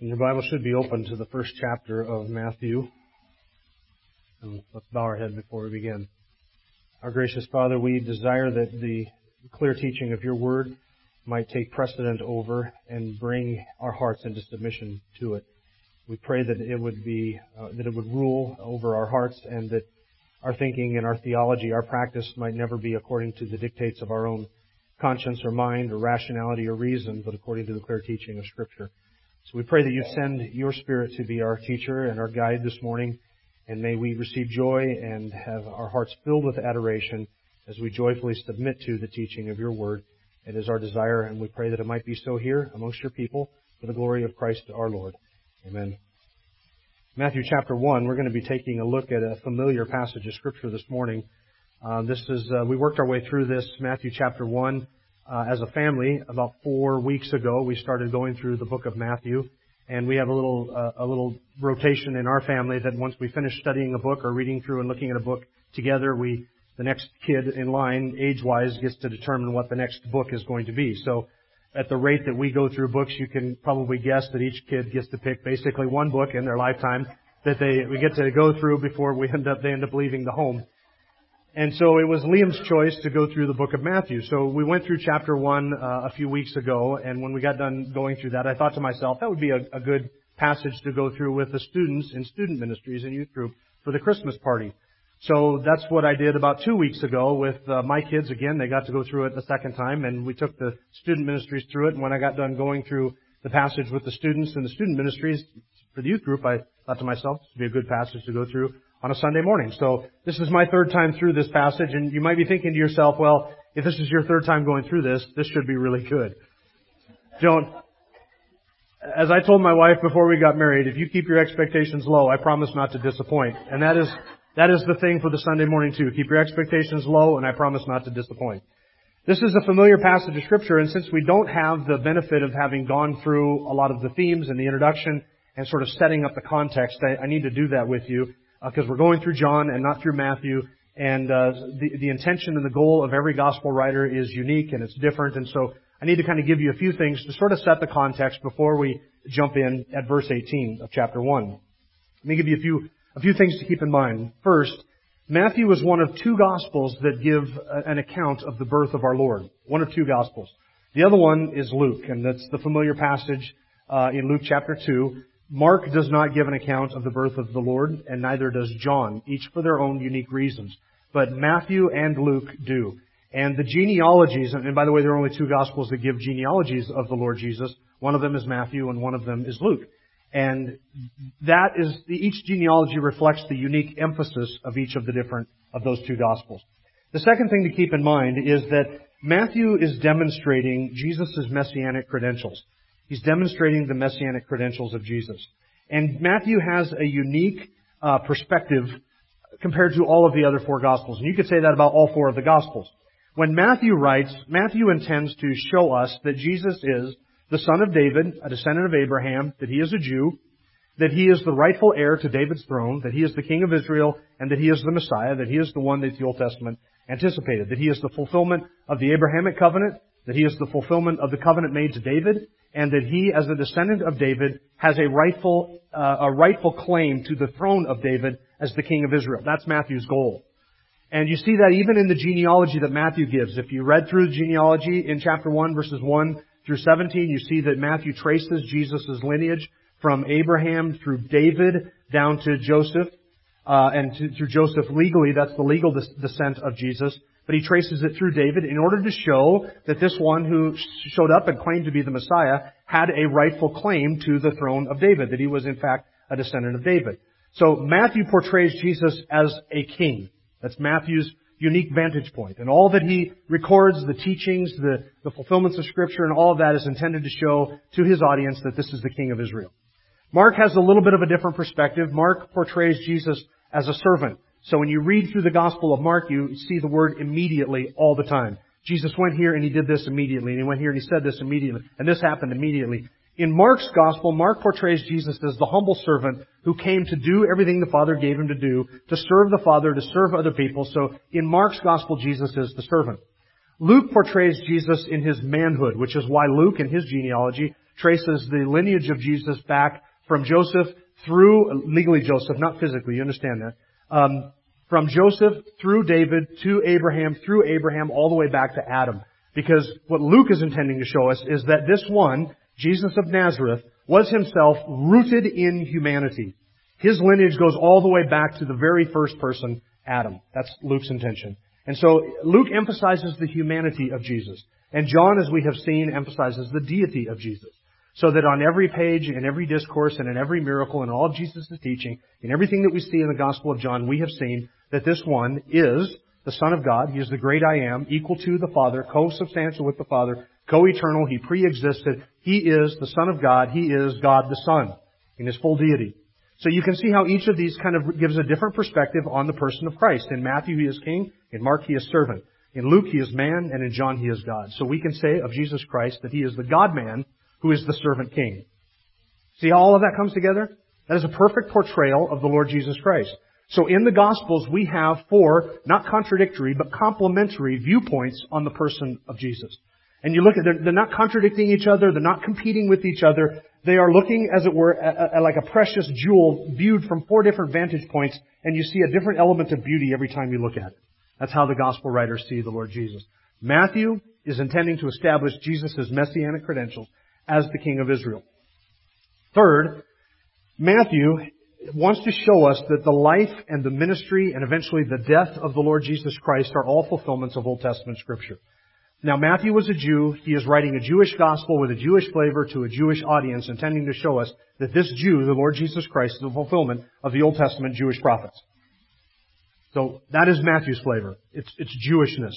kootenaichurch.org. Your Bible should be open to the first chapter of Matthew. And let's bow our head before we begin. Our gracious Father, we desire that the clear teaching of your word might take precedent over and bring our hearts into submission to it. We pray that it would be, uh, that it would rule over our hearts and that our thinking and our theology, our practice might never be according to the dictates of our own conscience or mind or rationality or reason, but according to the clear teaching of Scripture. So we pray that you send your Spirit to be our teacher and our guide this morning, and may we receive joy and have our hearts filled with adoration as we joyfully submit to the teaching of your word. It is our desire, and we pray that it might be so here amongst your people for the glory of Christ our Lord. Amen. Matthew chapter 1, we're going to be taking a look at a familiar passage of Scripture this morning. Uh, this is, uh, we worked our way through this, Matthew chapter 1 uh, as a family about four weeks ago. We started going through the book of Matthew, and we have a little uh, a little rotation in our family that once we finish studying a book or reading through and looking at a book together, we the next kid in line, age-wise, gets to determine what the next book is going to be. So. At the rate that we go through books, you can probably guess that each kid gets to pick basically one book in their lifetime that they we get to go through before we end up they end up leaving the home. And so it was Liam's choice to go through the book of Matthew. So we went through chapter one uh, a few weeks ago, and when we got done going through that, I thought to myself that would be a, a good passage to go through with the students in student ministries and youth group for the Christmas party. So that's what I did about two weeks ago with uh, my kids. Again, they got to go through it the second time, and we took the student ministries through it. And when I got done going through the passage with the students and the student ministries for the youth group, I thought to myself, this would be a good passage to go through on a Sunday morning. So this is my third time through this passage, and you might be thinking to yourself, well, if this is your third time going through this, this should be really good. Don't, as I told my wife before we got married, if you keep your expectations low, I promise not to disappoint. And that is, that is the thing for the Sunday morning too. Keep your expectations low, and I promise not to disappoint. This is a familiar passage of scripture, and since we don't have the benefit of having gone through a lot of the themes and the introduction and sort of setting up the context, I, I need to do that with you because uh, we're going through John and not through Matthew. And uh, the, the intention and the goal of every gospel writer is unique and it's different. And so I need to kind of give you a few things to sort of set the context before we jump in at verse 18 of chapter 1. Let me give you a few, a few things to keep in mind. First, Matthew is one of two gospels that give an account of the birth of our Lord. One of two gospels. The other one is Luke, and that's the familiar passage uh, in Luke chapter 2 Mark does not give an account of the birth of the Lord, and neither does John, each for their own unique reasons. But Matthew and Luke do. And the genealogies, and by the way, there are only two gospels that give genealogies of the Lord Jesus. One of them is Matthew and one of them is Luke. And that is, each genealogy reflects the unique emphasis of each of the different, of those two gospels. The second thing to keep in mind is that Matthew is demonstrating Jesus' messianic credentials. He's demonstrating the messianic credentials of Jesus. And Matthew has a unique uh, perspective compared to all of the other four Gospels. And you could say that about all four of the Gospels. When Matthew writes, Matthew intends to show us that Jesus is the son of David, a descendant of Abraham, that he is a Jew, that he is the rightful heir to David's throne, that he is the king of Israel, and that he is the Messiah, that he is the one that the Old Testament anticipated, that he is the fulfillment of the Abrahamic covenant, that he is the fulfillment of the covenant made to David, and that he, as a descendant of David, has a rightful, uh, a rightful claim to the throne of David as the king of Israel. That's Matthew's goal. And you see that even in the genealogy that Matthew gives. If you read through the genealogy in chapter 1 verses 1 through 17, you see that Matthew traces Jesus' lineage from Abraham through David down to Joseph, uh, and to, through Joseph legally, that's the legal descent of Jesus but he traces it through David in order to show that this one who showed up and claimed to be the Messiah had a rightful claim to the throne of David, that he was in fact a descendant of David. So Matthew portrays Jesus as a king. That's Matthew's unique vantage point. And all that he records, the teachings, the, the fulfillments of scripture, and all of that is intended to show to his audience that this is the king of Israel. Mark has a little bit of a different perspective. Mark portrays Jesus as a servant. So when you read through the Gospel of Mark, you see the word immediately all the time. Jesus went here and he did this immediately, and he went here and he said this immediately, and this happened immediately. In Mark's Gospel, Mark portrays Jesus as the humble servant who came to do everything the Father gave him to do, to serve the Father, to serve other people. So in Mark's Gospel, Jesus is the servant. Luke portrays Jesus in his manhood, which is why Luke in his genealogy traces the lineage of Jesus back from Joseph through, legally Joseph, not physically, you understand that, um, from Joseph through David to Abraham, through Abraham, all the way back to Adam. Because what Luke is intending to show us is that this one, Jesus of Nazareth, was himself rooted in humanity. His lineage goes all the way back to the very first person, Adam. That's Luke's intention. And so Luke emphasizes the humanity of Jesus. And John, as we have seen, emphasizes the deity of Jesus. So that on every page, in every discourse, and in every miracle, and all of Jesus' teaching, in everything that we see in the Gospel of John, we have seen that this one is the Son of God. He is the great I am, equal to the Father, co-substantial with the Father, co-eternal. He pre-existed. He is the Son of God. He is God the Son in His full deity. So you can see how each of these kind of gives a different perspective on the person of Christ. In Matthew, he is king. In Mark, he is servant. In Luke, he is man. And in John, he is God. So we can say of Jesus Christ that he is the God-man who is the servant king. See how all of that comes together? That is a perfect portrayal of the Lord Jesus Christ. So in the Gospels, we have four, not contradictory, but complementary viewpoints on the person of Jesus. And you look at, they're, they're not contradicting each other, they're not competing with each other, they are looking, as it were, at, at like a precious jewel viewed from four different vantage points, and you see a different element of beauty every time you look at it. That's how the gospel writers see the Lord Jesus. Matthew is intending to establish Jesus' messianic credentials as the King of Israel. Third, Matthew wants to show us that the life and the ministry and eventually the death of the Lord Jesus Christ are all fulfillments of Old Testament Scripture. Now Matthew was a Jew. He is writing a Jewish gospel with a Jewish flavor to a Jewish audience, intending to show us that this Jew, the Lord Jesus Christ, is the fulfillment of the Old Testament Jewish prophets. So that is Matthew's flavor. It's, it's Jewishness.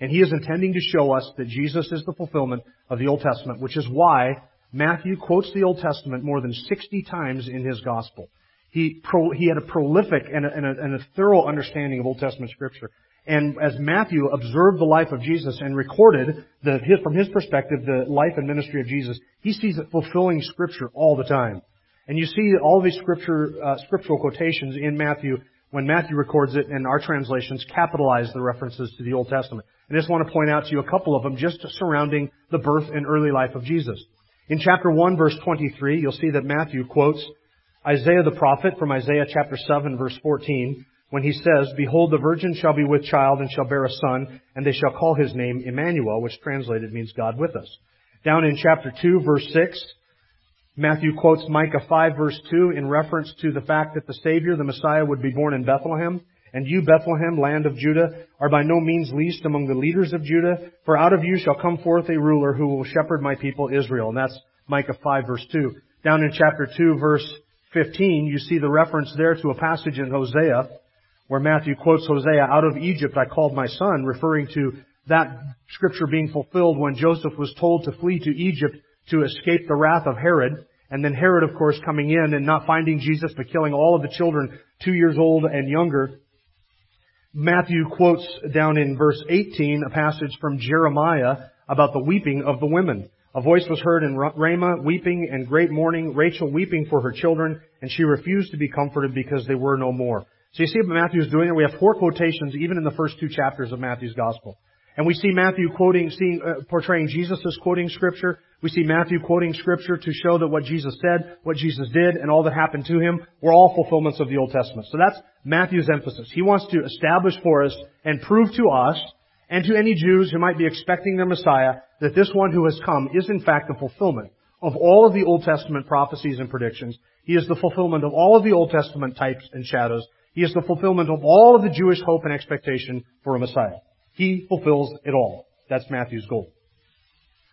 And he is intending to show us that Jesus is the fulfillment of the Old Testament, which is why Matthew quotes the Old Testament more than 60 times in his gospel. He, pro, he had a prolific and a, and, a, and a thorough understanding of Old Testament scripture. And as Matthew observed the life of Jesus and recorded the, his, from his perspective the life and ministry of Jesus, he sees it fulfilling Scripture all the time. And you see all these scripture, uh, scriptural quotations in Matthew when Matthew records it and our translations capitalize the references to the Old Testament. I just want to point out to you a couple of them just surrounding the birth and early life of Jesus. In chapter 1 verse 23, you'll see that Matthew quotes Isaiah the prophet from Isaiah chapter 7 verse 14 when he says, Behold, the virgin shall be with child and shall bear a son, and they shall call his name Emmanuel, which translated means God with us. Down in chapter 2, verse 6, Matthew quotes Micah 5, verse 2 in reference to the fact that the Savior, the Messiah, would be born in Bethlehem. And you, Bethlehem, land of Judah, are by no means least among the leaders of Judah, for out of you shall come forth a ruler who will shepherd my people Israel. And that's Micah 5, verse 2. Down in chapter 2, verse 15, you see the reference there to a passage in Hosea where Matthew quotes Hosea, out of Egypt I called my son, referring to that scripture being fulfilled when Joseph was told to flee to Egypt to escape the wrath of Herod. And then Herod, of course, coming in and not finding Jesus, but killing all of the children two years old and younger. Matthew quotes down in verse 18 a passage from Jeremiah about the weeping of the women. A voice was heard in Ramah, weeping and great mourning, Rachel weeping for her children, and she refused to be comforted because they were no more. So you see what Matthew is doing there? We have four quotations even in the first two chapters of Matthew's Gospel. And we see Matthew quoting, seeing, uh, portraying Jesus as quoting Scripture. We see Matthew quoting Scripture to show that what Jesus said, what Jesus did, and all that happened to him were all fulfillments of the Old Testament. So that's Matthew's emphasis. He wants to establish for us and prove to us and to any Jews who might be expecting their Messiah that this one who has come is in fact the fulfillment of all of the Old Testament prophecies and predictions. He is the fulfillment of all of the Old Testament types and shadows. He is the fulfillment of all of the Jewish hope and expectation for a Messiah. He fulfills it all. That's Matthew's goal.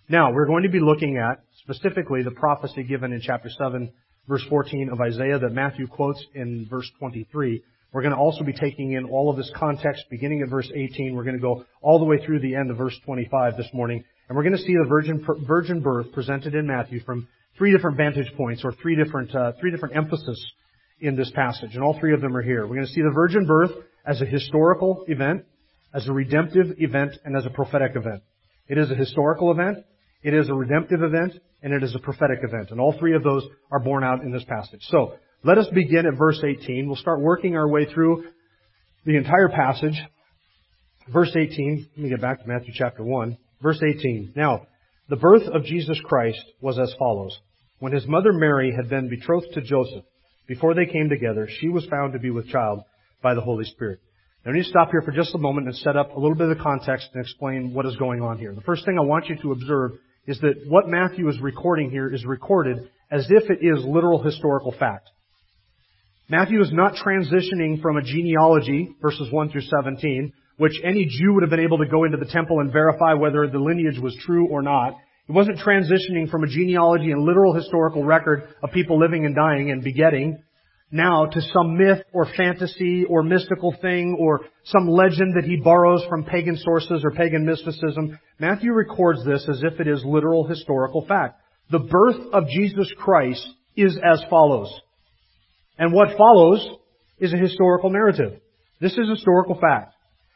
Now, we're going to be looking at specifically the prophecy given in chapter 7, verse 14 of Isaiah that Matthew quotes in verse 23. We're going to also be taking in all of this context beginning at verse 18. We're going to go all the way through the end of verse 25 this morning. And we're going to see the virgin, virgin birth presented in Matthew from three different vantage points or three different, uh, three different emphasis in this passage, and all three of them are here. We're going to see the virgin birth as a historical event, as a redemptive event, and as a prophetic event. It is a historical event, it is a redemptive event, and it is a prophetic event. And all three of those are borne out in this passage. So, let us begin at verse 18. We'll start working our way through the entire passage. Verse 18, let me get back to Matthew chapter 1. Verse 18. Now, the birth of Jesus Christ was as follows. When his mother Mary had been betrothed to Joseph, before they came together, she was found to be with child by the Holy Spirit. Now, I need to stop here for just a moment and set up a little bit of context and explain what is going on here. The first thing I want you to observe is that what Matthew is recording here is recorded as if it is literal historical fact. Matthew is not transitioning from a genealogy, verses 1 through 17, which any Jew would have been able to go into the temple and verify whether the lineage was true or not. He wasn't transitioning from a genealogy and literal historical record of people living and dying and begetting now to some myth or fantasy or mystical thing or some legend that he borrows from pagan sources or pagan mysticism. Matthew records this as if it is literal historical fact. The birth of Jesus Christ is as follows. And what follows is a historical narrative. This is historical fact.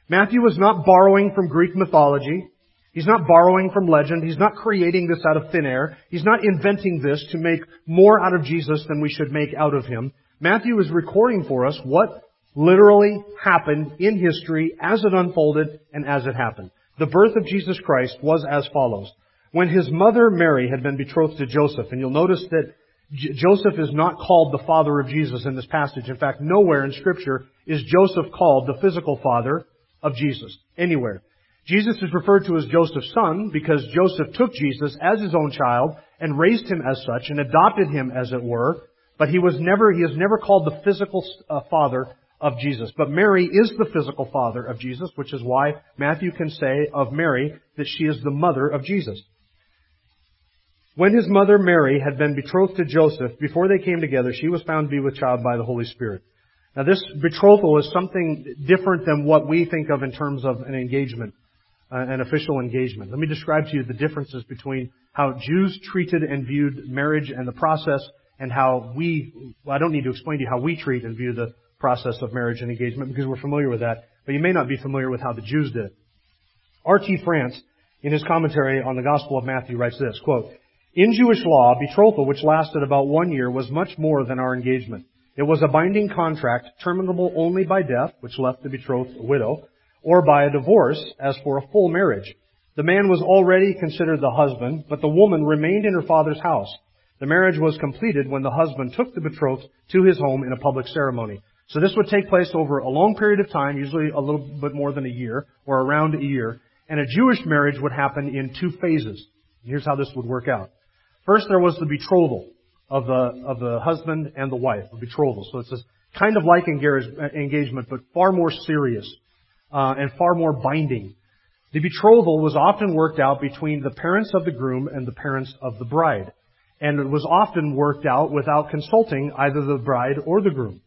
Matthew is not borrowing from Greek mythology. He's not borrowing from legend. He's not creating this out of thin air. He's not inventing this to make more out of Jesus than we should make out of him. Matthew is recording for us what literally happened in history as it unfolded and as it happened. The birth of Jesus Christ was as follows. When his mother Mary had been betrothed to Joseph, and you'll notice that J- Joseph is not called the father of Jesus in this passage. In fact, nowhere in scripture is Joseph called the physical father of Jesus. Anywhere. Jesus is referred to as Joseph's son because Joseph took Jesus as his own child and raised him as such and adopted him as it were. But he was never, he is never called the physical uh, father of Jesus. But Mary is the physical father of Jesus, which is why Matthew can say of Mary that she is the mother of Jesus. When his mother Mary had been betrothed to Joseph, before they came together, she was found to be with child by the Holy Spirit. Now this betrothal is something different than what we think of in terms of an engagement, uh, an official engagement. Let me describe to you the differences between how Jews treated and viewed marriage and the process and how we, well, I don't need to explain to you how we treat and view the process of marriage and engagement because we're familiar with that, but you may not be familiar with how the Jews did. R.T. France, in his commentary on the Gospel of Matthew, writes this, quote, in Jewish law, betrothal, which lasted about one year, was much more than our engagement. It was a binding contract terminable only by death, which left the betrothed a widow, or by a divorce, as for a full marriage. The man was already considered the husband, but the woman remained in her father's house. The marriage was completed when the husband took the betrothed to his home in a public ceremony. So this would take place over a long period of time, usually a little bit more than a year, or around a year, and a Jewish marriage would happen in two phases. Here's how this would work out. First, there was the betrothal of the, of the husband and the wife, the betrothal. So it's kind of like engagement, but far more serious uh, and far more binding. The betrothal was often worked out between the parents of the groom and the parents of the bride. And it was often worked out without consulting either the bride or the groom.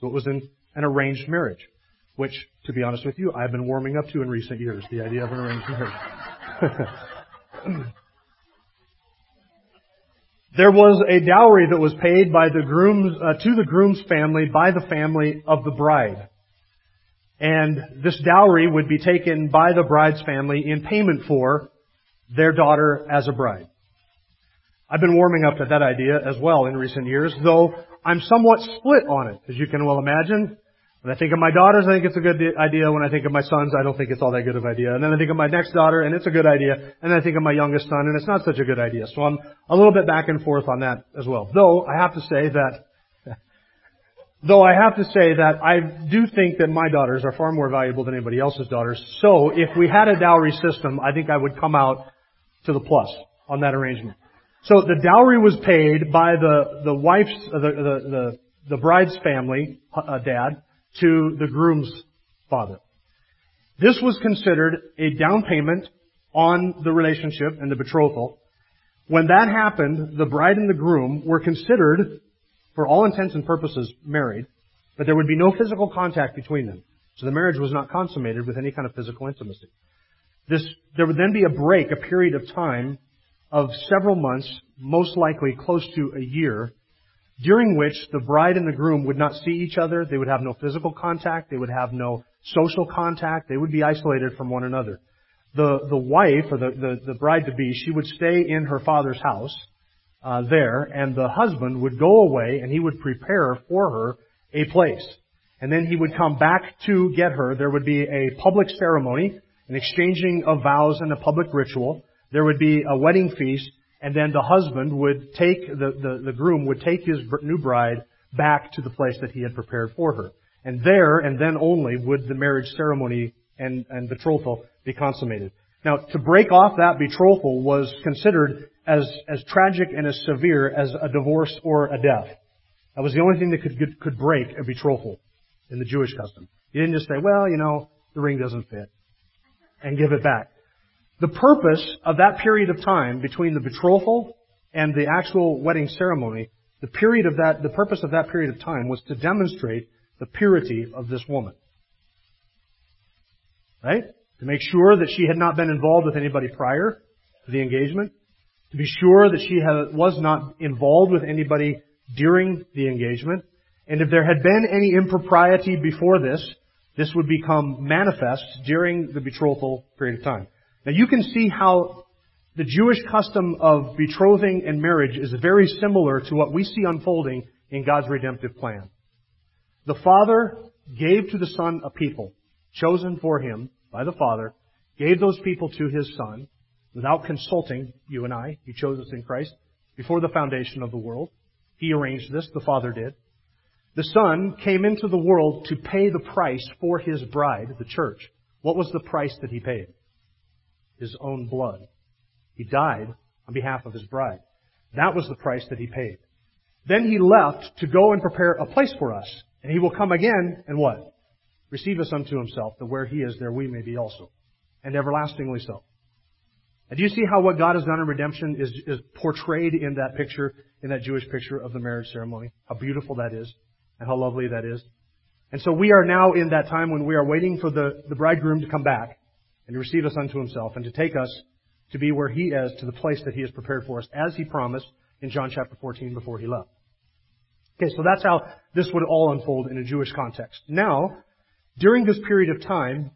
So it was in an arranged marriage, which, to be honest with you, I've been warming up to in recent years, the idea of an arranged marriage. There was a dowry that was paid by the groom's, uh, to the groom's family by the family of the bride. And this dowry would be taken by the bride's family in payment for their daughter as a bride. I've been warming up to that idea as well in recent years, though I'm somewhat split on it, as you can well imagine. When I think of my daughters, I think it's a good idea. When I think of my sons, I don't think it's all that good of an idea. And then I think of my next daughter, and it's a good idea. And then I think of my youngest son, and it's not such a good idea. So I'm a little bit back and forth on that as well. Though I have to say that, though I have to say that I do think that my daughters are far more valuable than anybody else's daughters. So if we had a dowry system, I think I would come out to the plus on that arrangement. So the dowry was paid by the the wife's the the the, the bride's family, uh, dad to the groom's father. This was considered a down payment on the relationship and the betrothal. When that happened, the bride and the groom were considered, for all intents and purposes, married, but there would be no physical contact between them. So the marriage was not consummated with any kind of physical intimacy. This, there would then be a break, a period of time of several months most likely close to a year, during which the bride and the groom would not see each other. They would have no physical contact. They would have no social contact. They would be isolated from one another. The, the wife, or the, the, the bride to be, she would stay in her father's house uh, there, and the husband would go away and he would prepare for her a place. And then he would come back to get her. There would be a public ceremony, an exchanging of vows and a public ritual. There would be a wedding feast, and then the husband would take, the, the, the groom would take his new bride back to the place that he had prepared for her. And there, and then only, would the marriage ceremony and, and betrothal be consummated. Now, to break off that betrothal was considered as, as tragic and as severe as a divorce or a death. That was the only thing that could, could break a betrothal in the Jewish custom. You didn't just say, well, you know, the ring doesn't fit and give it back. The purpose of that period of time between the betrothal and the actual wedding ceremony, the period of that, the purpose of that period of time was to demonstrate the purity of this woman. Right? To make sure that she had not been involved with anybody prior to the engagement. To be sure that she had, was not involved with anybody during the engagement. And if there had been any impropriety before this, this would become manifest during the betrothal period of time. Now you can see how the Jewish custom of betrothing and marriage is very similar to what we see unfolding in God's redemptive plan. The Father gave to the Son a people chosen for Him by the Father, gave those people to His Son without consulting you and I. He chose us in Christ before the foundation of the world. He arranged this, the Father did. The Son came into the world to pay the price for His bride, the church. What was the price that He paid? His own blood. He died on behalf of his bride. That was the price that he paid. Then he left to go and prepare a place for us. And he will come again and what? Receive us unto himself, that where he is, there we may be also. And everlastingly so. And do you see how what God has done in redemption is, is portrayed in that picture, in that Jewish picture of the marriage ceremony? How beautiful that is, and how lovely that is. And so we are now in that time when we are waiting for the, the bridegroom to come back and to receive us unto himself and to take us to be where he is, to the place that he has prepared for us, as he promised in John chapter 14 before he left. Okay, so that's how this would all unfold in a Jewish context. Now, during this period of time,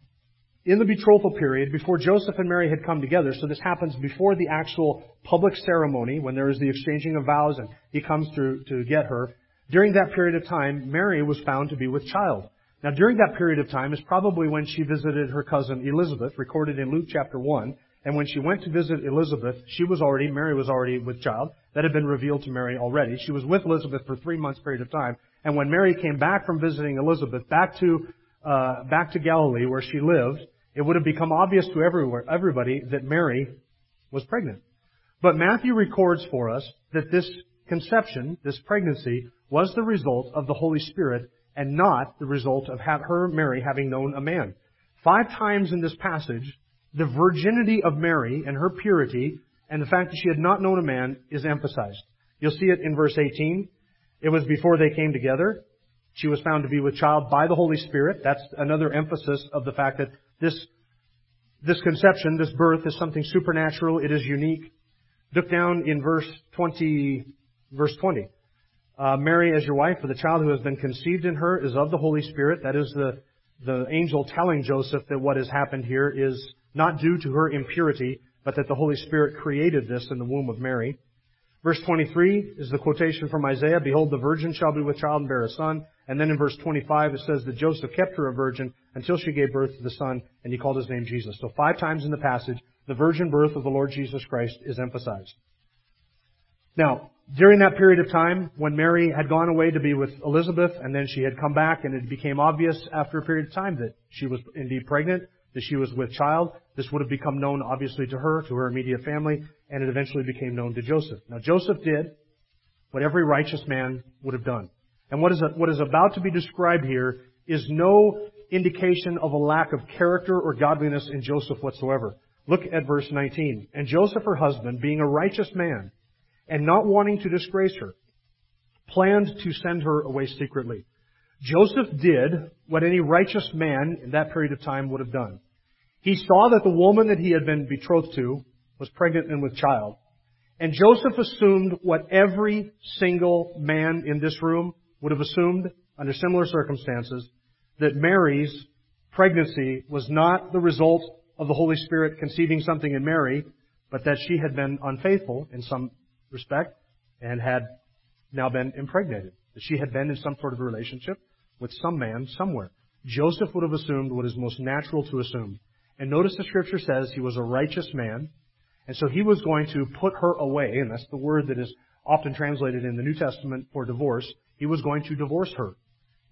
in the betrothal period, before Joseph and Mary had come together, so this happens before the actual public ceremony, when there is the exchanging of vows and he comes to, to get her, during that period of time, Mary was found to be with child. Now, during that period of time is probably when she visited her cousin Elizabeth, recorded in Luke chapter 1. And when she went to visit Elizabeth, she was already, Mary was already with child. That had been revealed to Mary already. She was with Elizabeth for three months period of time. And when Mary came back from visiting Elizabeth back to, uh, back to Galilee where she lived, it would have become obvious to everybody that Mary was pregnant. But Matthew records for us that this conception, this pregnancy, was the result of the Holy Spirit and not the result of her, Mary, having known a man. Five times in this passage, the virginity of Mary and her purity and the fact that she had not known a man is emphasized. You'll see it in verse 18. It was before they came together. She was found to be with child by the Holy Spirit. That's another emphasis of the fact that this, this conception, this birth is something supernatural. It is unique. Look down in verse 20, verse 20 uh, Mary as your wife, for the child who has been conceived in her is of the Holy Spirit. That is the, the angel telling Joseph that what has happened here is not due to her impurity, but that the Holy Spirit created this in the womb of Mary. Verse 23 is the quotation from Isaiah, Behold, the virgin shall be with child and bear a son. And then in verse 25 it says that Joseph kept her a virgin until she gave birth to the son, and he called his name Jesus. So five times in the passage, the virgin birth of the Lord Jesus Christ is emphasized. Now, during that period of time, when Mary had gone away to be with Elizabeth, and then she had come back, and it became obvious after a period of time that she was indeed pregnant, that she was with child, this would have become known obviously to her, to her immediate family, and it eventually became known to Joseph. Now Joseph did what every righteous man would have done. And what is, what is about to be described here is no indication of a lack of character or godliness in Joseph whatsoever. Look at verse 19. And Joseph, her husband, being a righteous man, and not wanting to disgrace her, planned to send her away secretly. Joseph did what any righteous man in that period of time would have done. He saw that the woman that he had been betrothed to was pregnant and with child. And Joseph assumed what every single man in this room would have assumed under similar circumstances, that Mary's pregnancy was not the result of the Holy Spirit conceiving something in Mary, but that she had been unfaithful in some respect and had now been impregnated. That she had been in some sort of a relationship with some man somewhere. Joseph would have assumed what is most natural to assume. And notice the scripture says he was a righteous man, and so he was going to put her away, and that's the word that is often translated in the New Testament for divorce. He was going to divorce her.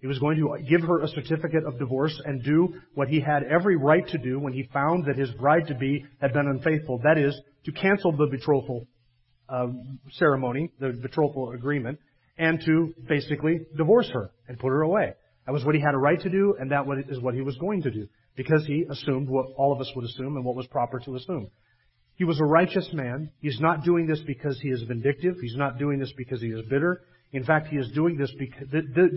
He was going to give her a certificate of divorce and do what he had every right to do when he found that his bride to be had been unfaithful. That is, to cancel the betrothal uh, ceremony, the betrothal agreement, and to basically divorce her and put her away. That was what he had a right to do, and that is what he was going to do, because he assumed what all of us would assume and what was proper to assume. He was a righteous man. He's not doing this because he is vindictive. He's not doing this because he is bitter. In fact, he is doing this because,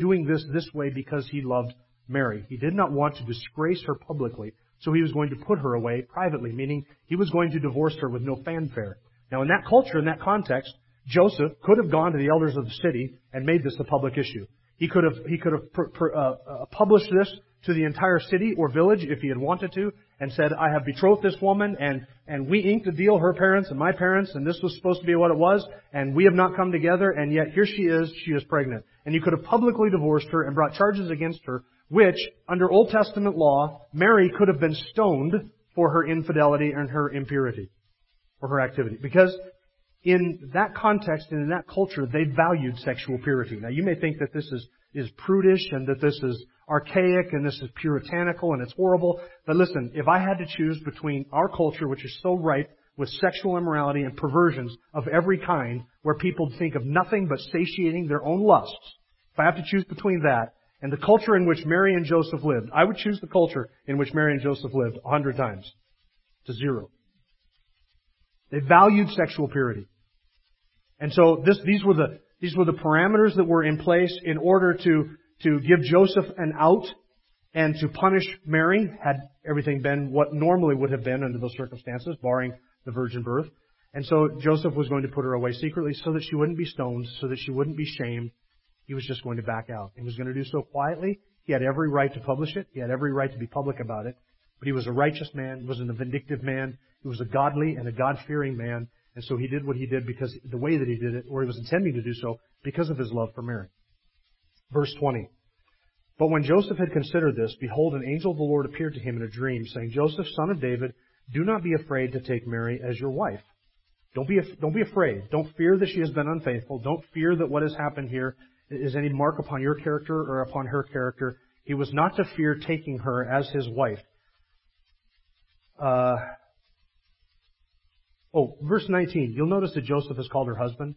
doing this this way because he loved Mary. He did not want to disgrace her publicly, so he was going to put her away privately, meaning he was going to divorce her with no fanfare. Now, in that culture, in that context, Joseph could have gone to the elders of the city and made this a public issue. He could have he could have uh, uh, published this to the entire city or village if he had wanted to, and said, "I have betrothed this woman, and and we inked a deal, her parents and my parents, and this was supposed to be what it was, and we have not come together, and yet here she is, she is pregnant." And you could have publicly divorced her and brought charges against her, which under Old Testament law, Mary could have been stoned for her infidelity and her impurity, for her activity, because in that context and in that culture, they valued sexual purity. Now, you may think that this is, is prudish and that this is archaic and this is puritanical and it's horrible. But listen, if I had to choose between our culture, which is so ripe with sexual immorality and perversions of every kind, where people think of nothing but satiating their own lusts, if I have to choose between that and the culture in which Mary and Joseph lived, I would choose the culture in which Mary and Joseph lived a hundred times to zero. They valued sexual purity. And so this, these were the, these were the parameters that were in place in order to, to give Joseph an out and to punish Mary had everything been what normally would have been under those circumstances, barring the virgin birth. And so Joseph was going to put her away secretly so that she wouldn't be stoned, so that she wouldn't be shamed. He was just going to back out. He was going to do so quietly. He had every right to publish it. He had every right to be public about it. But he was a righteous man, wasn't a vindictive man. He was a godly and a God-fearing man. And so he did what he did because the way that he did it, or he was intending to do so, because of his love for Mary. Verse 20. But when Joseph had considered this, behold, an angel of the Lord appeared to him in a dream, saying, Joseph, son of David, do not be afraid to take Mary as your wife. Don't be, don't be afraid. Don't fear that she has been unfaithful. Don't fear that what has happened here is any mark upon your character or upon her character. He was not to fear taking her as his wife. Uh, oh, verse 19. You'll notice that Joseph has called her husband,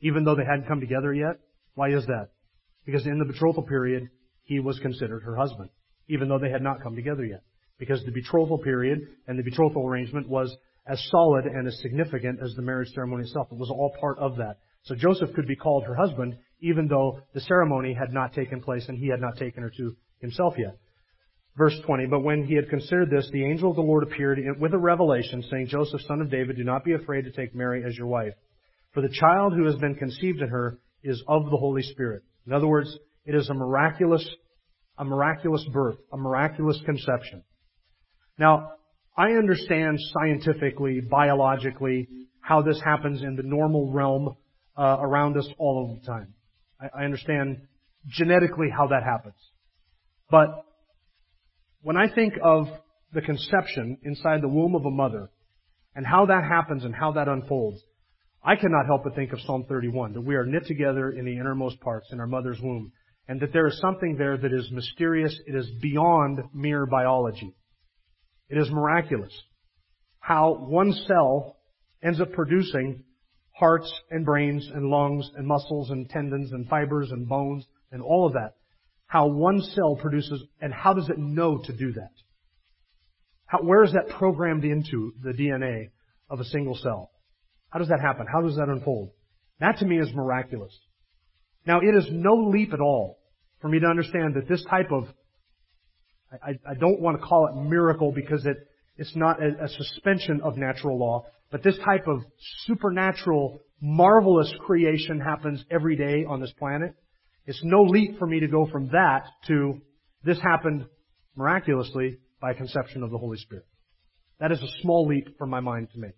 even though they hadn't come together yet. Why is that? Because in the betrothal period, he was considered her husband, even though they had not come together yet. Because the betrothal period and the betrothal arrangement was as solid and as significant as the marriage ceremony itself. It was all part of that. So Joseph could be called her husband, even though the ceremony had not taken place and he had not taken her to himself yet. Verse 20, but when he had considered this, the angel of the Lord appeared with a revelation, saying, Joseph, son of David, do not be afraid to take Mary as your wife. For the child who has been conceived in her is of the Holy Spirit. In other words, it is a miraculous, a miraculous birth, a miraculous conception. Now, I understand scientifically, biologically, how this happens in the normal realm uh, around us all of the time. I, I understand genetically how that happens. But when I think of the conception inside the womb of a mother and how that happens and how that unfolds, I cannot help but think of Psalm 31, that we are knit together in the innermost parts in our mother's womb, and that there is something there that is mysterious, it is beyond mere biology. It is miraculous. How one cell ends up producing hearts and brains and lungs and muscles and tendons and fibers and bones and all of that how one cell produces, and how does it know to do that? How, where is that programmed into the DNA of a single cell? How does that happen? How does that unfold? That to me is miraculous. Now it is no leap at all for me to understand that this type of, I, I don't want to call it miracle because it, It's not a, a suspension of natural law, but this type of supernatural, marvelous creation happens every day on this planet. It's no leap for me to go from that to this happened miraculously by conception of the Holy Spirit. That is a small leap for my mind to make.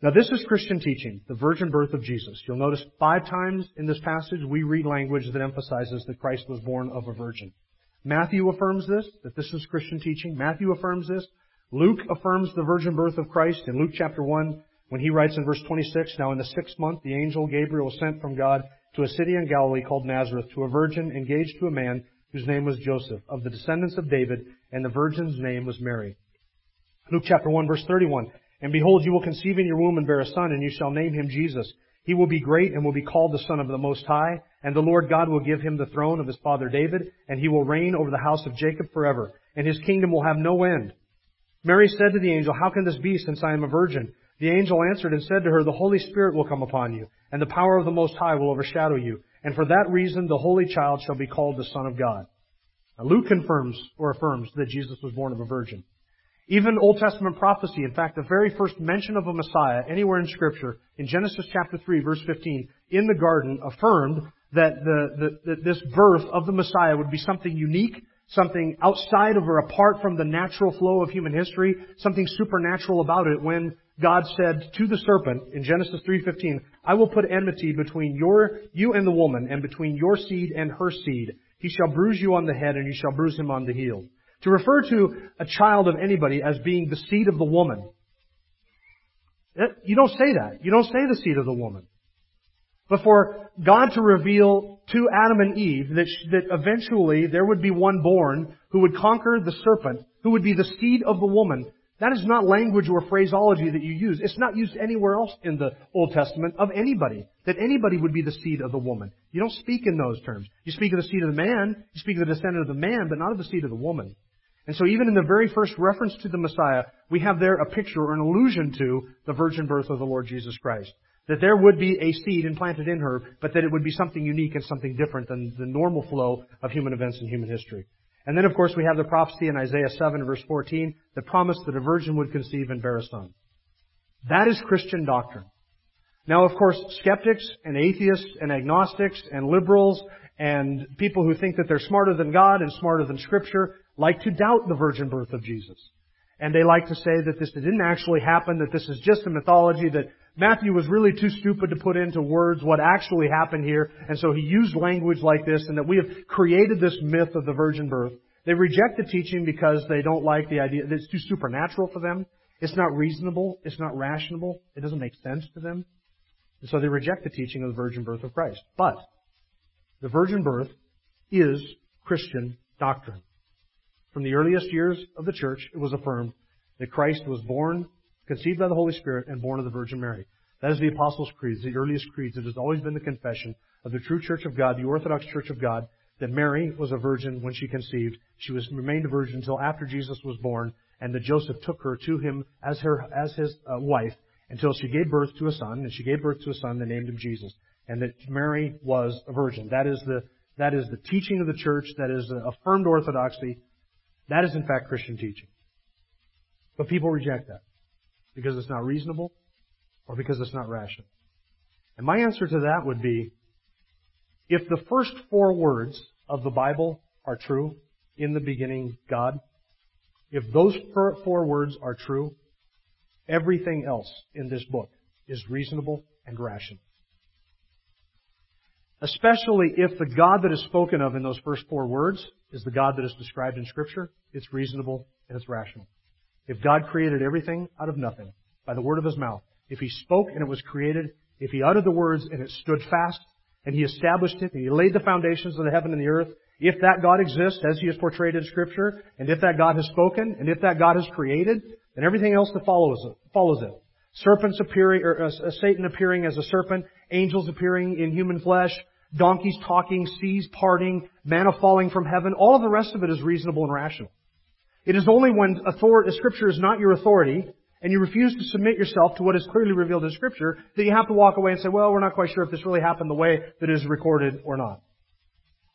Now this is Christian teaching, the virgin birth of Jesus. You'll notice five times in this passage we read language that emphasizes that Christ was born of a virgin. Matthew affirms this, that this is Christian teaching. Matthew affirms this. Luke affirms the virgin birth of Christ in Luke chapter 1 when he writes in verse 26, Now in the sixth month the angel Gabriel was sent from God to a city in Galilee called Nazareth to a virgin engaged to a man whose name was Joseph, of the descendants of David, and the virgin's name was Mary. Luke chapter 1 verse 31. And behold, you will conceive in your womb and bear a son, and you shall name him Jesus. He will be great and will be called the Son of the Most High, and the Lord God will give him the throne of his father David, and he will reign over the house of Jacob forever, and his kingdom will have no end. Mary said to the angel, How can this be, since I am a virgin? The angel answered and said to her, The Holy Spirit will come upon you, and the power of the Most High will overshadow you, and for that reason the Holy Child shall be called the Son of God. Now, Luke confirms or affirms that Jesus was born of a virgin. Even Old Testament prophecy, in fact, the very first mention of a Messiah anywhere in Scripture, in Genesis chapter 3, verse 15, in the garden, affirmed that the, the, this birth of the Messiah would be something unique, something outside of or apart from the natural flow of human history, something supernatural about it when God said to the serpent in Genesis 3:15, "I will put enmity between your you and the woman and between your seed and her seed. He shall bruise you on the head and you shall bruise him on the heel." To refer to a child of anybody as being the seed of the woman, eh, you don't say that. You don't say the seed of the woman. But for God to reveal to Adam and Eve that, that eventually there would be one born who would conquer the serpent, who would be the seed of the woman, that is not language or phraseology that you use. It's not used anywhere else in the Old Testament of anybody. That anybody would be the seed of the woman. You don't speak in those terms. You speak of the seed of the man, you speak of the descendant of the man, but not of the seed of the woman. And so even in the very first reference to the Messiah, we have there a picture or an allusion to the virgin birth of the Lord Jesus Christ. That there would be a seed implanted in her, but that it would be something unique and something different than the normal flow of human events in human history. And then of course we have the prophecy in Isaiah 7 verse 14 that promised that a virgin would conceive and bear a son. That is Christian doctrine. Now of course skeptics and atheists and agnostics and liberals and people who think that they're smarter than God and smarter than scripture like to doubt the virgin birth of Jesus. And they like to say that this didn't actually happen, that this is just a mythology, that Matthew was really too stupid to put into words what actually happened here, and so he used language like this, and that we have created this myth of the virgin birth. They reject the teaching because they don't like the idea that it's too supernatural for them. It's not reasonable. It's not rational. It doesn't make sense to them. And so they reject the teaching of the virgin birth of Christ. But the virgin birth is Christian doctrine. From the earliest years of the church, it was affirmed that Christ was born, conceived by the Holy Spirit, and born of the Virgin Mary. That is the Apostles' Creed, the earliest creeds. It has always been the confession of the true Church of God, the Orthodox Church of God, that Mary was a virgin when she conceived. She was remained a virgin until after Jesus was born, and that Joseph took her to him as her as his uh, wife until she gave birth to a son, and she gave birth to a son. They named him Jesus, and that Mary was a virgin. That is the that is the teaching of the church. That is affirmed orthodoxy. That is in fact Christian teaching. But people reject that because it's not reasonable or because it's not rational. And my answer to that would be, if the first four words of the Bible are true, in the beginning God, if those four words are true, everything else in this book is reasonable and rational. Especially if the God that is spoken of in those first four words is the God that is described in Scripture, it's reasonable and it's rational. If God created everything out of nothing by the word of His mouth, if He spoke and it was created, if He uttered the words and it stood fast, and He established it, and He laid the foundations of the heaven and the earth, if that God exists as He is portrayed in Scripture, and if that God has spoken, and if that God has created, then everything else that follows it, follows it. Serpents appearing, or uh, Satan appearing as a serpent, angels appearing in human flesh, donkeys talking, seas parting, manna falling from heaven. All of the rest of it is reasonable and rational. It is only when authority, Scripture is not your authority, and you refuse to submit yourself to what is clearly revealed in Scripture, that you have to walk away and say, well, we're not quite sure if this really happened the way that is recorded or not.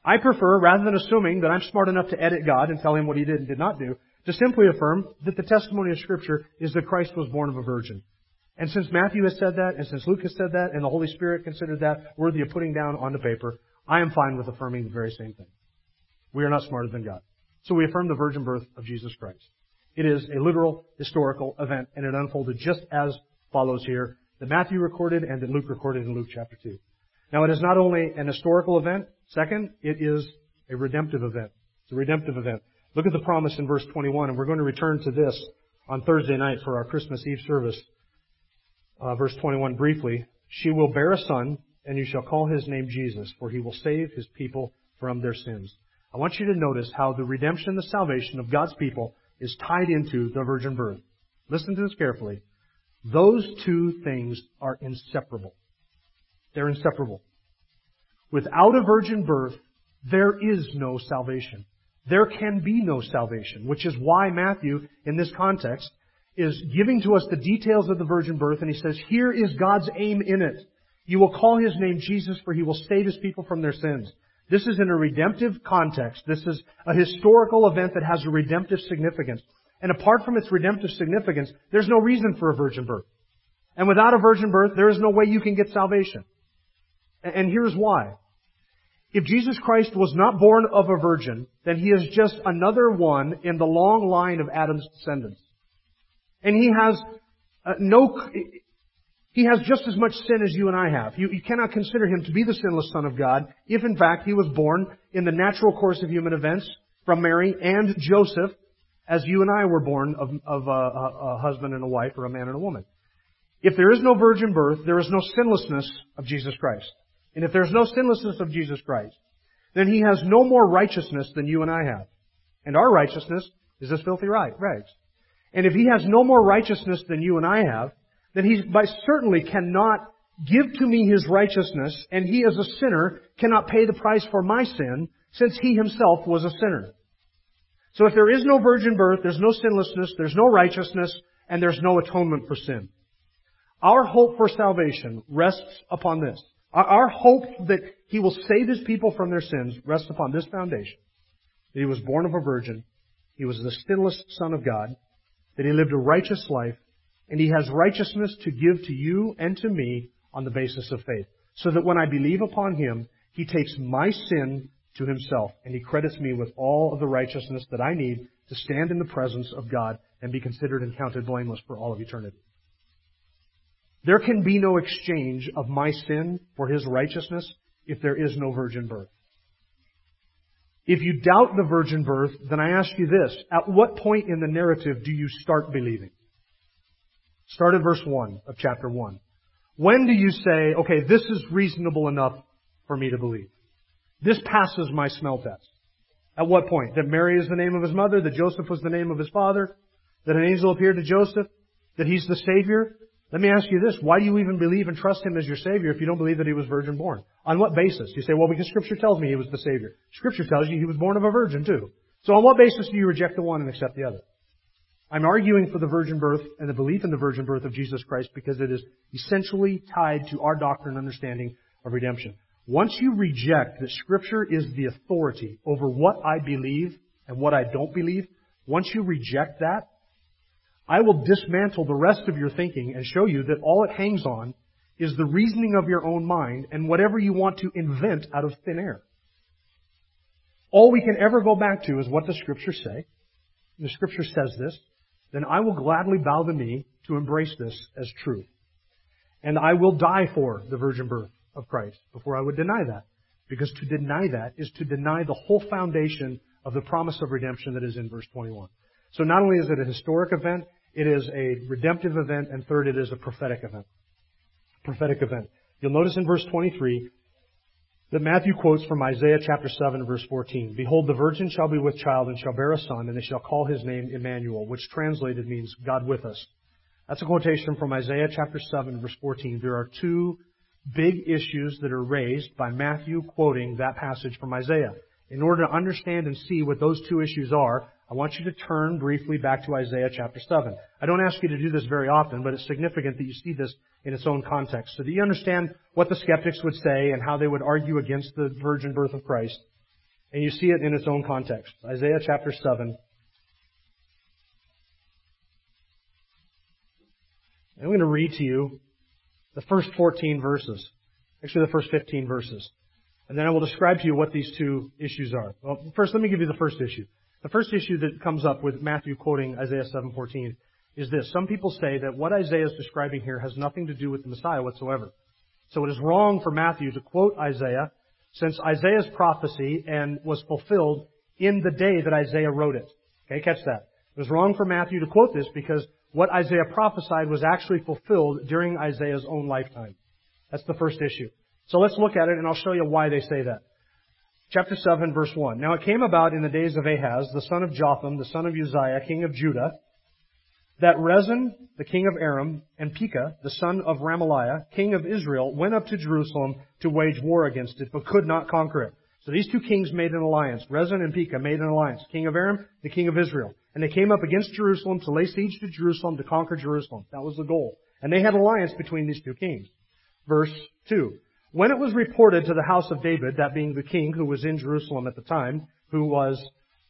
I prefer, rather than assuming that I'm smart enough to edit God and tell Him what He did and did not do, to simply affirm that the testimony of Scripture is that Christ was born of a virgin. And since Matthew has said that, and since Luke has said that, and the Holy Spirit considered that worthy of putting down onto paper, I am fine with affirming the very same thing. We are not smarter than God. So we affirm the virgin birth of Jesus Christ. It is a literal historical event, and it unfolded just as follows here that Matthew recorded and that Luke recorded in Luke chapter 2. Now it is not only an historical event, second, it is a redemptive event. It's a redemptive event. Look at the promise in verse 21, and we're going to return to this on Thursday night for our Christmas Eve service. Uh, verse 21 briefly. She will bear a son, and you shall call his name Jesus, for he will save his people from their sins. I want you to notice how the redemption, the salvation of God's people is tied into the virgin birth. Listen to this carefully. Those two things are inseparable. They're inseparable. Without a virgin birth, there is no salvation. There can be no salvation, which is why Matthew, in this context, is giving to us the details of the virgin birth, and he says, here is God's aim in it. You will call his name Jesus, for he will save his people from their sins. This is in a redemptive context. This is a historical event that has a redemptive significance. And apart from its redemptive significance, there's no reason for a virgin birth. And without a virgin birth, there is no way you can get salvation. And here's why. If Jesus Christ was not born of a virgin, then he is just another one in the long line of Adam's descendants. And he has uh, no, he has just as much sin as you and I have. You, you cannot consider him to be the sinless Son of God if in fact he was born in the natural course of human events from Mary and Joseph as you and I were born of, of a, a, husband and a wife or a man and a woman. If there is no virgin birth, there is no sinlessness of Jesus Christ. And if there's no sinlessness of Jesus Christ, then he has no more righteousness than you and I have. And our righteousness is as filthy rags. And if he has no more righteousness than you and I have, then he certainly cannot give to me his righteousness, and he as a sinner cannot pay the price for my sin, since he himself was a sinner. So if there is no virgin birth, there's no sinlessness, there's no righteousness, and there's no atonement for sin. Our hope for salvation rests upon this. Our hope that He will save His people from their sins rests upon this foundation. That He was born of a virgin, He was the sinless Son of God, that He lived a righteous life, and He has righteousness to give to you and to me on the basis of faith. So that when I believe upon Him, He takes my sin to himself, and he credits me with all of the righteousness that I need to stand in the presence of God and be considered and counted blameless for all of eternity. There can be no exchange of my sin for his righteousness if there is no virgin birth. If you doubt the virgin birth, then I ask you this. At what point in the narrative do you start believing? Start at verse 1 of chapter 1. When do you say, okay, this is reasonable enough for me to believe? This passes my smell test. At what point? That Mary is the name of his mother, that Joseph was the name of his father, that an angel appeared to Joseph, that he's the Savior? Let me ask you this. Why do you even believe and trust him as your Savior if you don't believe that he was virgin born? On what basis? You say, well, because Scripture tells me he was the Savior. Scripture tells you he was born of a virgin too. So on what basis do you reject the one and accept the other? I'm arguing for the virgin birth and the belief in the virgin birth of Jesus Christ because it is essentially tied to our doctrine and understanding of redemption. Once you reject that Scripture is the authority over what I believe and what I don't believe, once you reject that, I will dismantle the rest of your thinking and show you that all it hangs on is the reasoning of your own mind and whatever you want to invent out of thin air. All we can ever go back to is what the Scriptures say. The Scripture says this. Then I will gladly bow the knee to embrace this as true. And I will die for the virgin birth of Christ before I would deny that. Because to deny that is to deny the whole foundation of the promise of redemption that is in verse 21. So not only is it a historic event, it is a redemptive event, and third, it is a prophetic event. Prophetic event. You'll notice in verse 23 that Matthew quotes from Isaiah chapter 7 verse 14. Behold, the virgin shall be with child and shall bear a son, and they shall call his name Emmanuel, which translated means God with us. That's a quotation from Isaiah chapter 7 verse 14. There are two big issues that are raised by Matthew quoting that passage from Isaiah. In order to understand and see what those two issues are, I want you to turn briefly back to Isaiah chapter 7. I don't ask you to do this very often, but it's significant that you see this in its own context so that you understand what the skeptics would say and how they would argue against the virgin birth of Christ. And you see it in its own context. Isaiah chapter 7. I'm going to read to you the first 14 verses. Actually, the first 15 verses. And then I will describe to you what these two issues are. Well, first, let me give you the first issue. The first issue that comes up with Matthew quoting Isaiah 7:14 is this. Some people say that what Isaiah is describing here has nothing to do with the Messiah whatsoever. So it is wrong for Matthew to quote Isaiah since Isaiah's prophecy and was fulfilled in the day that Isaiah wrote it. Okay, catch that. It was wrong for Matthew to quote this because what Isaiah prophesied was actually fulfilled during Isaiah's own lifetime. That's the first issue. So let's look at it and I'll show you why they say that. Chapter 7 verse 1. Now it came about in the days of Ahaz, the son of Jotham, the son of Uzziah, king of Judah, that Rezin, the king of Aram, and Pekah, the son of Remaliah, king of Israel, went up to Jerusalem to wage war against it, but could not conquer it. So these two kings made an alliance. Rezin and Pekah made an alliance. King of Aram, the king of Israel. And they came up against Jerusalem to lay siege to Jerusalem to conquer Jerusalem. That was the goal. And they had alliance between these two kings. Verse 2. When it was reported to the house of David, that being the king who was in Jerusalem at the time, who was,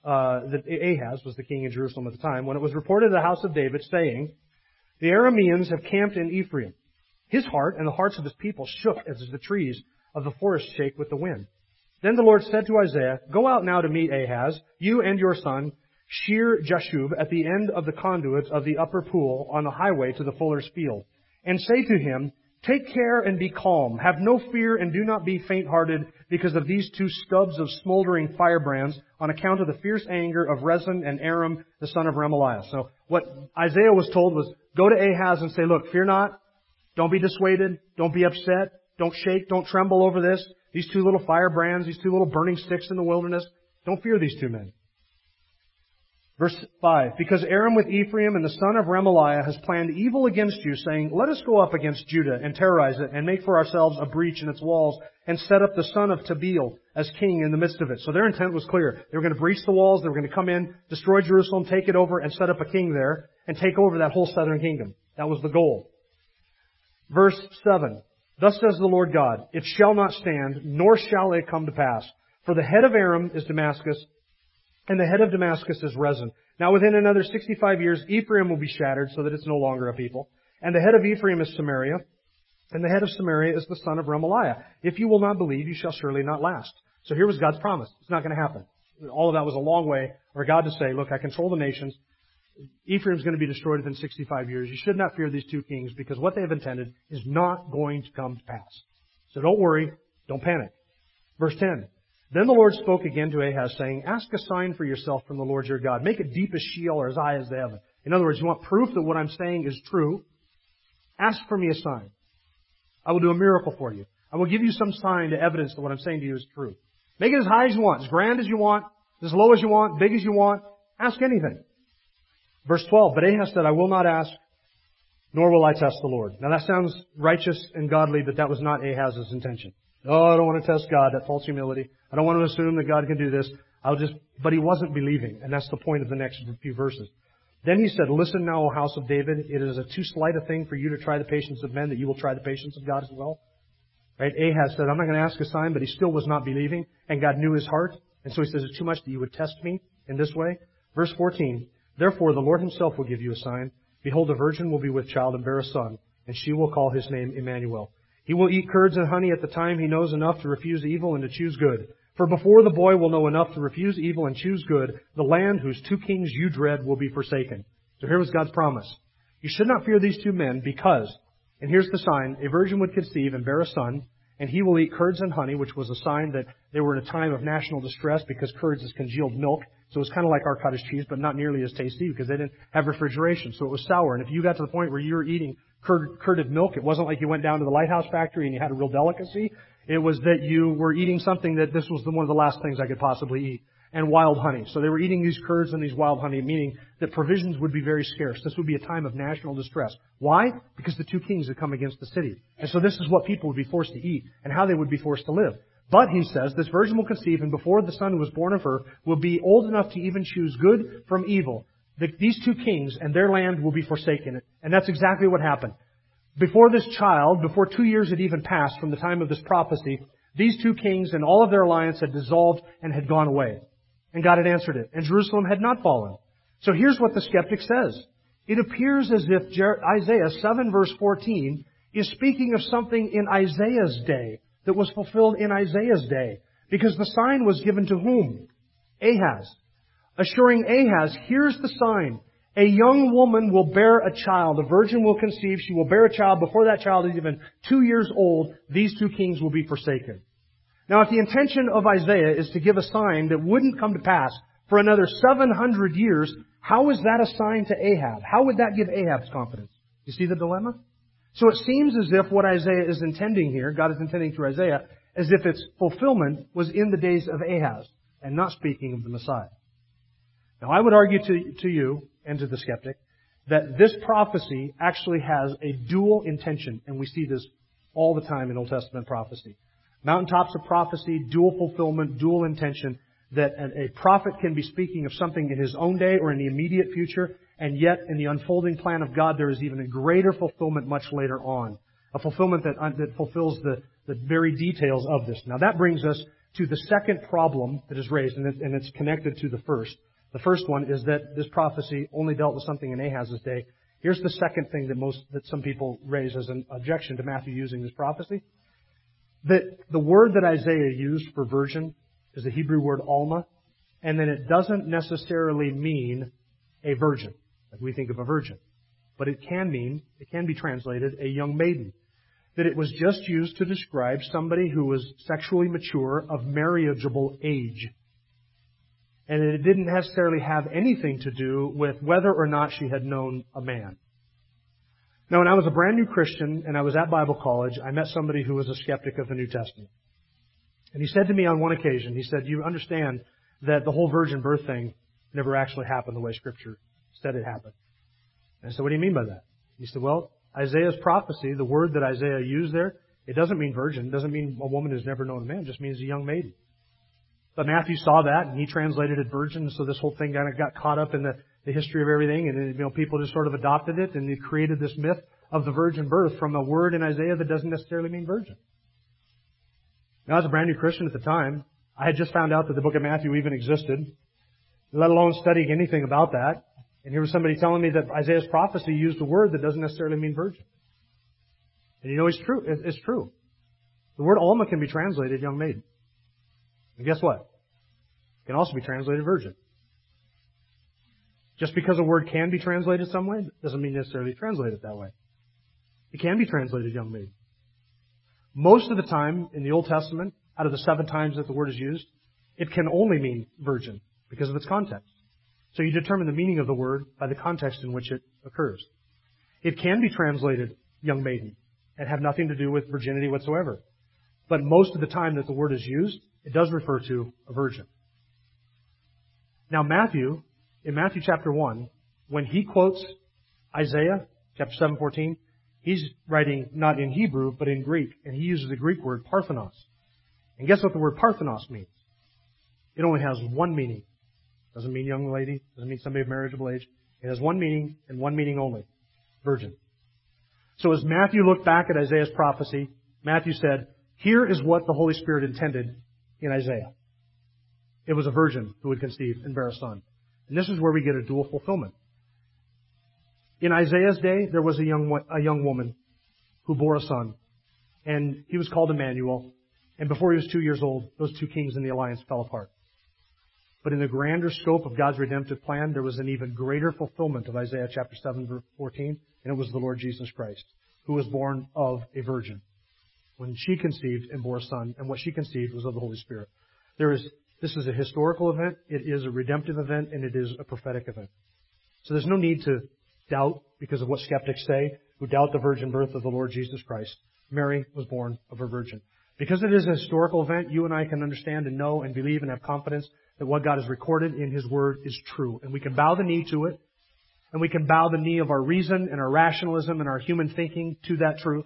uh, the, Ahaz was the king in Jerusalem at the time, when it was reported to the house of David saying, the Arameans have camped in Ephraim. His heart and the hearts of his people shook as the trees of the forest shake with the wind. Then the Lord said to Isaiah, Go out now to meet Ahaz, you and your son, Shear Jashub, at the end of the conduits of the upper pool on the highway to the fuller's field, and say to him, Take care and be calm. Have no fear and do not be faint-hearted because of these two stubs of smoldering firebrands on account of the fierce anger of Rezin and Aram, the son of Remaliah. So what Isaiah was told was, go to Ahaz and say, look, fear not. Don't be dissuaded. Don't be upset. Don't shake. Don't tremble over this. These two little firebrands, these two little burning sticks in the wilderness. Don't fear these two men. Verse 5, Because Aram with Ephraim and the son of Remaliah has planned evil against you, saying, Let us go up against Judah and terrorize it, and make for ourselves a breach in its walls, and set up the son of Tabeel as king in the midst of it. So their intent was clear. They were going to breach the walls, they were going to come in, destroy Jerusalem, take it over, and set up a king there, and take over that whole southern kingdom. That was the goal. Verse 7, Thus says the Lord God, It shall not stand, nor shall it come to pass. For the head of Aram is Damascus, and the head of Damascus is Rezin. Now within another 65 years, Ephraim will be shattered so that it's no longer a people. And the head of Ephraim is Samaria. And the head of Samaria is the son of Remaliah. If you will not believe, you shall surely not last. So here was God's promise. It's not going to happen. All of that was a long way for God to say, look, I control the nations. Ephraim's going to be destroyed within 65 years. You should not fear these two kings because what they have intended is not going to come to pass. So don't worry. Don't panic. Verse 10. Then the Lord spoke again to Ahaz, saying, Ask a sign for yourself from the Lord your God. Make it deep as Sheol or as high as the heaven. In other words, you want proof that what I'm saying is true? Ask for me a sign. I will do a miracle for you. I will give you some sign to evidence that what I'm saying to you is true. Make it as high as you want, as grand as you want, as low as you want, big as you want. Ask anything. Verse 12, But Ahaz said, I will not ask, nor will I test the Lord. Now that sounds righteous and godly, but that was not Ahaz's intention. Oh, I don't want to test God. That false humility. I don't want to assume that God can do this. I'll just, but he wasn't believing. And that's the point of the next few verses. Then he said, Listen now, O house of David, it is a too slight a thing for you to try the patience of men that you will try the patience of God as well. Right? Ahaz said, I'm not going to ask a sign, but he still was not believing, and God knew his heart. And so he says, It's too much that you would test me in this way. Verse 14, Therefore the Lord himself will give you a sign. Behold, a virgin will be with child and bear a son, and she will call his name Emmanuel. He will eat curds and honey at the time he knows enough to refuse evil and to choose good. For before the boy will know enough to refuse evil and choose good, the land whose two kings you dread will be forsaken. So here was God's promise. You should not fear these two men because, and here's the sign, a virgin would conceive and bear a son, and he will eat curds and honey, which was a sign that they were in a time of national distress because curds is congealed milk. So it's kind of like our cottage cheese, but not nearly as tasty because they didn't have refrigeration. So it was sour. And if you got to the point where you were eating curded milk. It wasn't like you went down to the lighthouse factory and you had a real delicacy. It was that you were eating something that this was the, one of the last things I could possibly eat. And wild honey. So they were eating these curds and these wild honey, meaning that provisions would be very scarce. This would be a time of national distress. Why? Because the two kings had come against the city. And so this is what people would be forced to eat and how they would be forced to live. But, he says, this virgin will conceive, and before the son who was born of her will be old enough to even choose good from evil the, these two kings and their land will be forsaken. And that's exactly what happened. Before this child, before two years had even passed from the time of this prophecy, these two kings and all of their alliance had dissolved and had gone away. And God had answered it. And Jerusalem had not fallen. So here's what the skeptic says. It appears as if Isaiah 7 verse 14 is speaking of something in Isaiah's day that was fulfilled in Isaiah's day. Because the sign was given to whom? Ahaz. Assuring Ahaz, here's the sign. A young woman will bear a child. A virgin will conceive. She will bear a child. Before that child is even two years old, these two kings will be forsaken. Now, if the intention of Isaiah is to give a sign that wouldn't come to pass for another 700 years, how is that a sign to Ahab? How would that give Ahab's confidence? You see the dilemma? So it seems as if what Isaiah is intending here, God is intending through Isaiah, as if its fulfillment was in the days of Ahaz and not speaking of the Messiah. Now I would argue to, to you and to the skeptic that this prophecy actually has a dual intention, and we see this all the time in Old Testament prophecy. Mountaintops of prophecy, dual fulfillment, dual intention, that a prophet can be speaking of something in his own day or in the immediate future, and yet in the unfolding plan of God there is even a greater fulfillment much later on. A fulfillment that, uh, that fulfills the, the very details of this. Now that brings us to the second problem that is raised, and, it, and it's connected to the first. The first one is that this prophecy only dealt with something in Ahaz's day. Here's the second thing that most, that some people raise as an objection to Matthew using this prophecy. That the word that Isaiah used for virgin is the Hebrew word alma, and then it doesn't necessarily mean a virgin, like we think of a virgin. But it can mean, it can be translated a young maiden. That it was just used to describe somebody who was sexually mature of marriageable age. And it didn't necessarily have anything to do with whether or not she had known a man. Now, when I was a brand new Christian and I was at Bible college, I met somebody who was a skeptic of the New Testament. And he said to me on one occasion, he said, you understand that the whole virgin birth thing never actually happened the way scripture said it happened. And I said, what do you mean by that? He said, well, Isaiah's prophecy, the word that Isaiah used there, it doesn't mean virgin. It doesn't mean a woman who's never known a man. It just means a young maiden. But Matthew saw that and he translated it virgin, so this whole thing kind of got caught up in the, the history of everything and you know, people just sort of adopted it and they created this myth of the virgin birth from a word in Isaiah that doesn't necessarily mean virgin. Now, I was a brand new Christian at the time. I had just found out that the book of Matthew even existed, let alone studying anything about that. And here was somebody telling me that Isaiah's prophecy used a word that doesn't necessarily mean virgin. And you know, it's true. It's true. The word Alma can be translated young maiden. And guess what? It can also be translated virgin. Just because a word can be translated some way doesn't mean necessarily translate it that way. It can be translated young maiden. Most of the time in the Old Testament, out of the seven times that the word is used, it can only mean virgin because of its context. So you determine the meaning of the word by the context in which it occurs. It can be translated young maiden and have nothing to do with virginity whatsoever. But most of the time that the word is used, it does refer to a virgin. Now Matthew, in Matthew chapter 1, when he quotes Isaiah chapter 7:14, He's writing not in Hebrew, but in Greek, and he uses the Greek word parthenos. And guess what the word parthenos means? It only has one meaning. Doesn't mean young lady, doesn't mean somebody of marriageable age. It has one meaning, and one meaning only. Virgin. So as Matthew looked back at Isaiah's prophecy, Matthew said, here is what the Holy Spirit intended in Isaiah. It was a virgin who would conceive and bear a son. And this is where we get a dual fulfillment. In Isaiah's day, there was a young, a young woman who bore a son, and he was called Emmanuel. And before he was two years old, those two kings in the alliance fell apart. But in the grander scope of God's redemptive plan, there was an even greater fulfillment of Isaiah chapter 7 verse 14, and it was the Lord Jesus Christ, who was born of a virgin. When she conceived and bore a son, and what she conceived was of the Holy Spirit. There is, this is a historical event, it is a redemptive event, and it is a prophetic event. So there's no need to doubt because of what skeptics say, who doubt the virgin birth of the Lord Jesus Christ. Mary was born of a virgin. Because it is a historical event, you and I can understand and know and believe and have confidence that what God has recorded in His Word is true. And we can bow the knee to it. And we can bow the knee of our reason and our rationalism and our human thinking to that truth.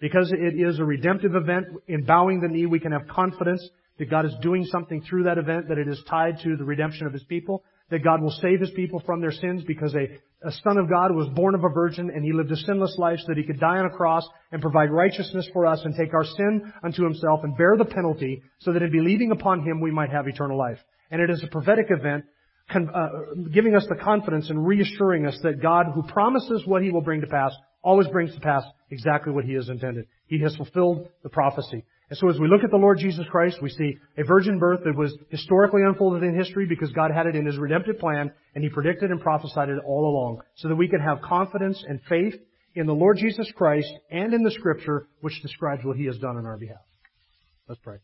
Because it is a redemptive event, in bowing the knee, we can have confidence that God is doing something through that event, that it is tied to the redemption of His people, that God will save His people from their sins because a, a Son of God was born of a virgin and He lived a sinless life so that He could die on a cross and provide righteousness for us and take our sin unto Himself and bear the penalty so that in believing upon Him we might have eternal life. And it is a prophetic event uh, giving us the confidence and reassuring us that God, who promises what He will bring to pass, always brings to pass exactly what He has intended. He has fulfilled the prophecy. And so as we look at the Lord Jesus Christ, we see a virgin birth that was historically unfolded in history because God had it in His redemptive plan and He predicted and prophesied it all along so that we can have confidence and faith in the Lord Jesus Christ and in the Scripture which describes what He has done on our behalf. Let's pray.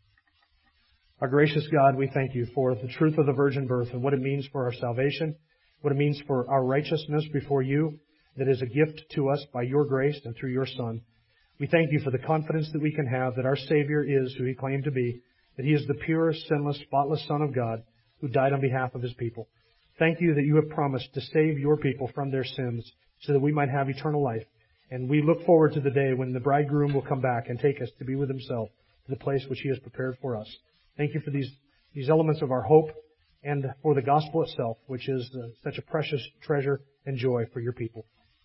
Our gracious God, we thank you for the truth of the virgin birth and what it means for our salvation, what it means for our righteousness before you that is a gift to us by your grace and through your Son. We thank you for the confidence that we can have that our Savior is who he claimed to be, that he is the pure, sinless, spotless Son of God who died on behalf of his people. Thank you that you have promised to save your people from their sins so that we might have eternal life. And we look forward to the day when the bridegroom will come back and take us to be with himself to the place which he has prepared for us. Thank you for these, these elements of our hope and for the gospel itself, which is uh, such a precious treasure and joy for your people.